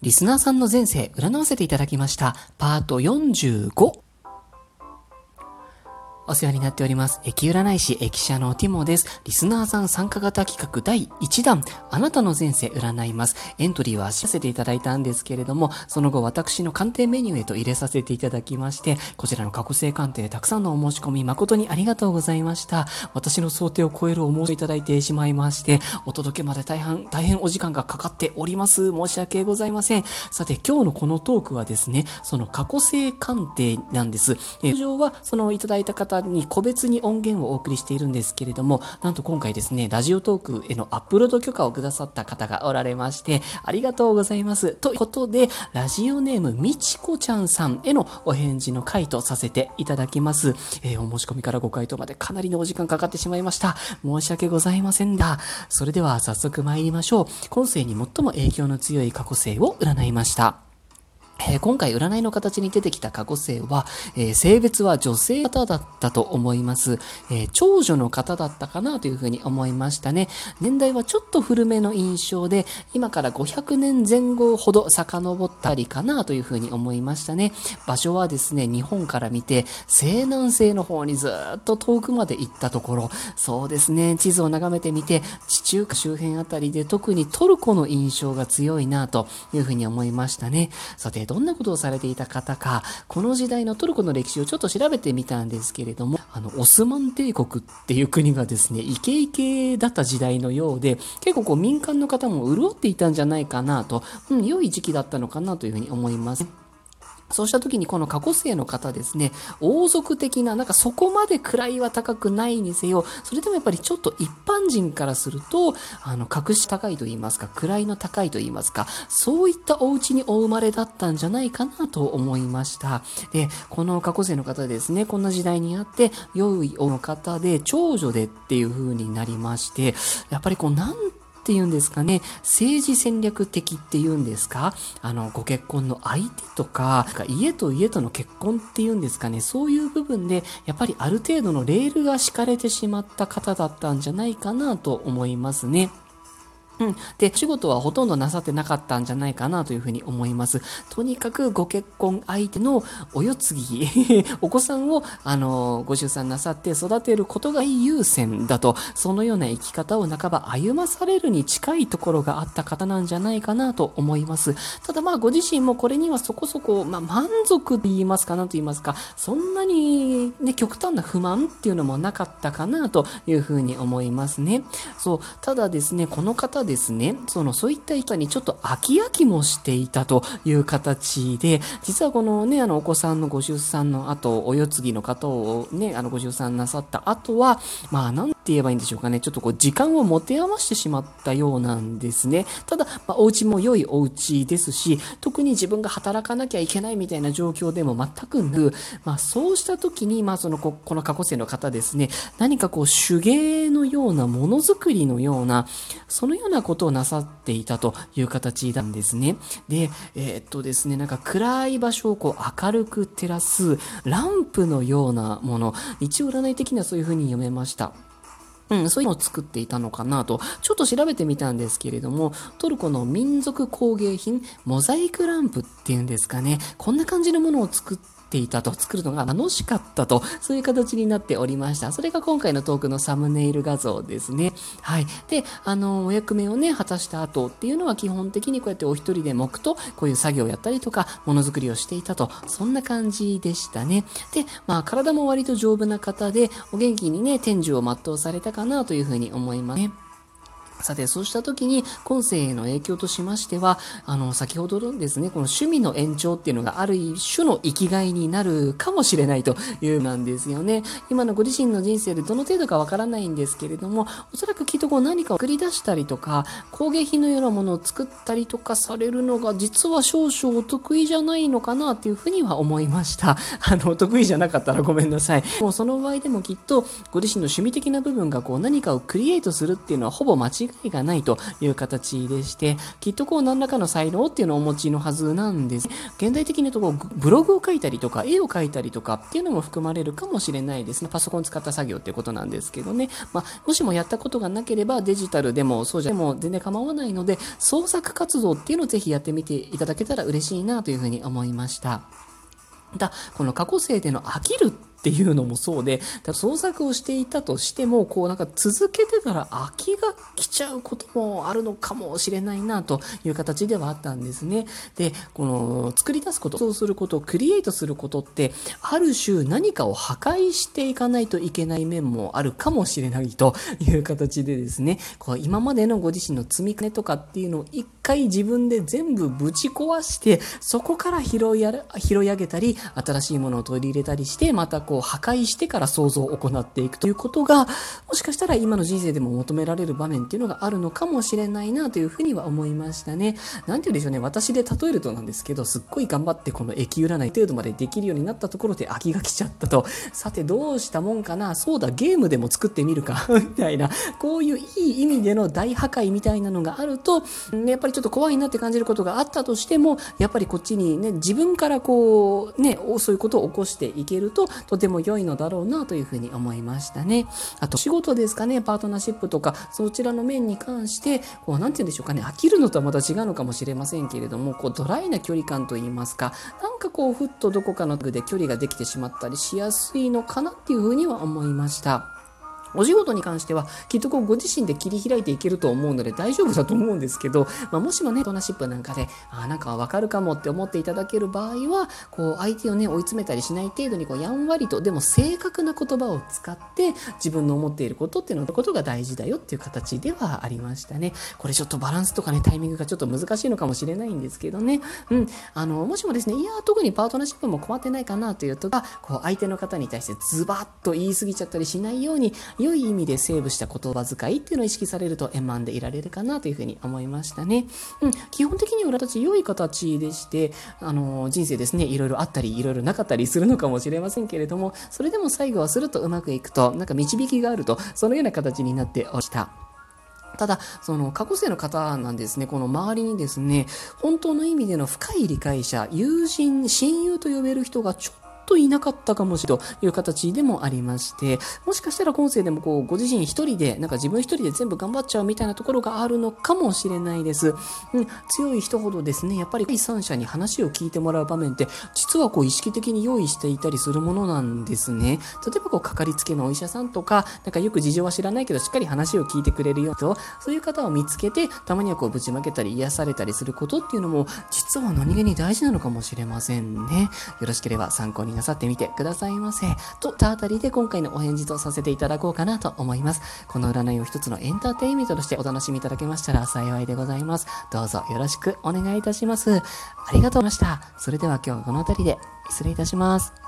リスナーさんの前世占わせていただきました。パート45お世話になっております。駅占い師、駅舎のティモです。リスナーさん参加型企画第1弾、あなたの前世占います。エントリーはさせていただいたんですけれども、その後私の鑑定メニューへと入れさせていただきまして、こちらの過去性鑑定たくさんのお申し込み誠にありがとうございました。私の想定を超えるお申しいただいてしまいまして、お届けまで大変、大変お時間がかかっております。申し訳ございません。さて、今日のこのトークはですね、その過去性鑑定なんです。通常は、そのいただいた方に個別に音源をお送りしているんですけれども、なんと今回ですね、ラジオトークへのアップロード許可をくださった方がおられまして、ありがとうございます。ということで、ラジオネームみちこちゃんさんへのお返事の回とさせていただきます。えー、お申し込みからご回答までかなりのお時間かかってしまいました。申し訳ございませんが、それでは早速参りましょう。今世に最も影響の強い過去性を占いました。え、今回占いの形に出てきた過去性は、え、性別は女性方だったと思います、え、長女の方だったかなというふうに思いましたね。年代はちょっと古めの印象で、今から500年前後ほど遡ったりかなというふうに思いましたね。場所はですね、日本から見て西南西の方にずっと遠くまで行ったところ、そうですね、地図を眺めてみて、地中海周辺あたりで特にトルコの印象が強いなというふうに思いましたね。さて、どんなことをされていた方か、この時代のトルコの歴史をちょっと調べてみたんですけれども、あの、オスマン帝国っていう国がですね、イケイケだった時代のようで、結構こう民間の方も潤っていたんじゃないかなと、うん、良い時期だったのかなというふうに思います。そうした時にこの過去生の方ですね、王族的な、なんかそこまで位は高くないにせよ、それでもやっぱりちょっと一般人からすると、あの、格子高いと言いますか、位の高いと言いますか、そういったお家にお生まれだったんじゃないかなと思いました。で、この過去生の方ですね、こんな時代にあって、良いおの方で、長女でっていう風になりまして、やっぱりこう、なんっていうんですかね、政治戦略的っていうんですか？あの、ご結婚の相手とか、家と家との結婚っていうんですかね、そういう部分で、やっぱりある程度のレールが敷かれてしまった方だったんじゃないかなと思いますね。うん。で、仕事はほとんどなさってなかったんじゃないかなというふうに思います。とにかくご結婚相手のお世継ぎ、お子さんを、あの、ご出産なさって育てることが優先だと、そのような生き方を半ば歩まされるに近いところがあった方なんじゃないかなと思います。ただまあ、ご自身もこれにはそこそこ、まあ、満足と言いますかなと言いますか、そんなにね、極端な不満っていうのもなかったかなというふうに思いますね。そう、ただですね、この方ですね、その、そういった人にちょっと飽き飽きもしていたという形で、実はこのね、あの、お子さんのご出産の後、お世継ぎの方をね、あの、ご出産なさった後は、まあ、なんて言えばいいんでしょうかね、ちょっとこう、時間を持て余してしまったようなんですね。ただ、まあ、お家も良いお家ですし、特に自分が働かなきゃいけないみたいな状況でも全くなく、まあ、そうした時に、まあ、その、ここの過去生の方ですね、何かこう、手芸のようなものづくりのような、そのようなことをなさっていたという形なんですね。で、えー、っとですね、なんか暗い場所をこう明るく照らすランプのようなもの、一応占い的にはそういう風に読めました。うん、そういうのを作っていたのかなと、ちょっと調べてみたんですけれども、トルコの民族工芸品、モザイクランプっていうんですかね、こんな感じのものを作ってていたと、作るのが楽しかったと、そういう形になっておりました。それが今回のトークのサムネイル画像ですね。はい。で、あの、お役目をね、果たした後っていうのは基本的にこうやってお一人で黙と、こういう作業をやったりとか、ものづくりをしていたと、そんな感じでしたね。で、まあ、体も割と丈夫な方で、お元気にね、天寿を全うされたかなというふうに思いますね。さて、そうした時に、今世への影響としましては、あの、先ほどのですね、この趣味の延長っていうのがある種の生きがいになるかもしれないというなんですよね。今のご自身の人生でどの程度かわからないんですけれども、おそらくきっとこう何かを繰り出したりとか、工芸品のようなものを作ったりとかされるのが、実は少々お得意じゃないのかなっていうふうには思いました。あの、お得意じゃなかったらごめんなさい。もうその場合でもきっと、ご自身の趣味的な部分がこう何かをクリエイトするっていうのはほぼ間違い違いがないという形でして、きっとこう何らかの才能っていうのをお持ちのはずなんです。現代的に言うとこうブログを書いたりとか、絵を描いたりとかっていうのも含まれるかもしれないですね。パソコン使った作業っていうことなんですけどね。まあ、もしもやったことがなければデジタルでもそうじゃでも全然構わないので、創作活動っていうのをぜひやってみていただけたら嬉しいなというふうに思いました。また、この過去生での飽きるっていうのもそうで、創作をしていたとしても、こうなんか続けてたら飽きが来ちゃうこともあるのかもしれないなという形ではあったんですね。で、この作り出すこと、そうすること、クリエイトすることって、ある種何かを破壊していかないといけない面もあるかもしれないという形でですね、こう今までのご自身の積み重ねとかっていうのを一回自分で全部ぶち壊して、そこから拾い拾い上げたり、新しいものを取り入れたりして、またこう破壊してから想像を行っていくということが、もしかしたら今の人生でも求められる場面っていうのがあるのかもしれないなというふうには思いましたね。なんて言うんでしょうね、私で例えるとなんですけど、すっごい頑張ってこの駅占い程度までできるようになったところで飽きが来ちゃったと。さてどうしたもんかな、そうだ、ゲームでも作ってみるかみたいな、こういういい意味での大破壊みたいなのがあると、やっぱりちょっと怖いなって感じることがあったとしても、やっぱりこっちにね、自分からこう、ね、そういうことを起こしていけると、とても良いのだろうなというふうに思いましたね。あと仕事ですかね、パートナーシップとか、そちらの面に関して、こう、なんて言うんでしょうかね、飽きるのとはまた違うのかもしれませんけれども、こう、ドライな距離感といいますか、なんかこう、ふっとどこかの具で距離ができてしまったりしやすいのかなっていうふうには思いました。お仕事に関しては、きっとこうご自身で切り開いていけると思うので大丈夫だと思うんですけど、まあ、もしもね、トナシップなんかで、あなんかわかるかもって思っていただける場合は、こう相手をね、追い詰めたりしない程度にこうやんわりと、でも正確な言葉を使って自分の思っていることっていうのことが大事だよっていう形ではありましたね。これちょっとバランスとかね、タイミングがちょっと難しいのかもしれないんですけどね。うん。あの、もしもですね、いや、特にパートナーシップも困ってないかなというとか、こう相手の方に対してズバッと言い過ぎちゃったりしないように、良い意味でセーブした言葉遣いっていうのを意識されると円満でいられるかなというふうに思いましたね。うん、基本的には裏立ち良い形でして、あの、人生ですね、いろいろあったり、いろいろなかったりするのかもしれませんけれども、それでも最後はするとうまくいくと、なんか導きがあると、そのような形になっておりました。ただ、その過去生の方なんですね、この周りにですね、本当の意味での深い理解者、友人、親友と呼べる人がちょっといなかったかもしれないという形でもありまして、もしかしたら今世でもこう、ご自身一人で、なんか自分一人で全部頑張っちゃうみたいなところがあるのかもしれないです。うん、強い人ほどですね、やっぱり第三者に話を聞いてもらう場面って、実はこう意識的に用意していたりするものなんですね。例えばこう、かかりつけのお医者さんとか、なんかよく事情は知らないけど、しっかり話を聞いてくれるよと、そういう方を見つけて、たまにはこう、ぶちまけたり癒されたりすることっていうのも、実は何気に大事なのかもしれませんね。よろしければ参考になさってみてくださいませ。とたあたりで今回のお返事とさせていただこうかなと思います。この占いを一つのエンターテインメントとしてお楽しみいただけましたら幸いでございます。どうぞよろしくお願いいたします。ありがとうございました。それでは今日はこの辺りで失礼いたします。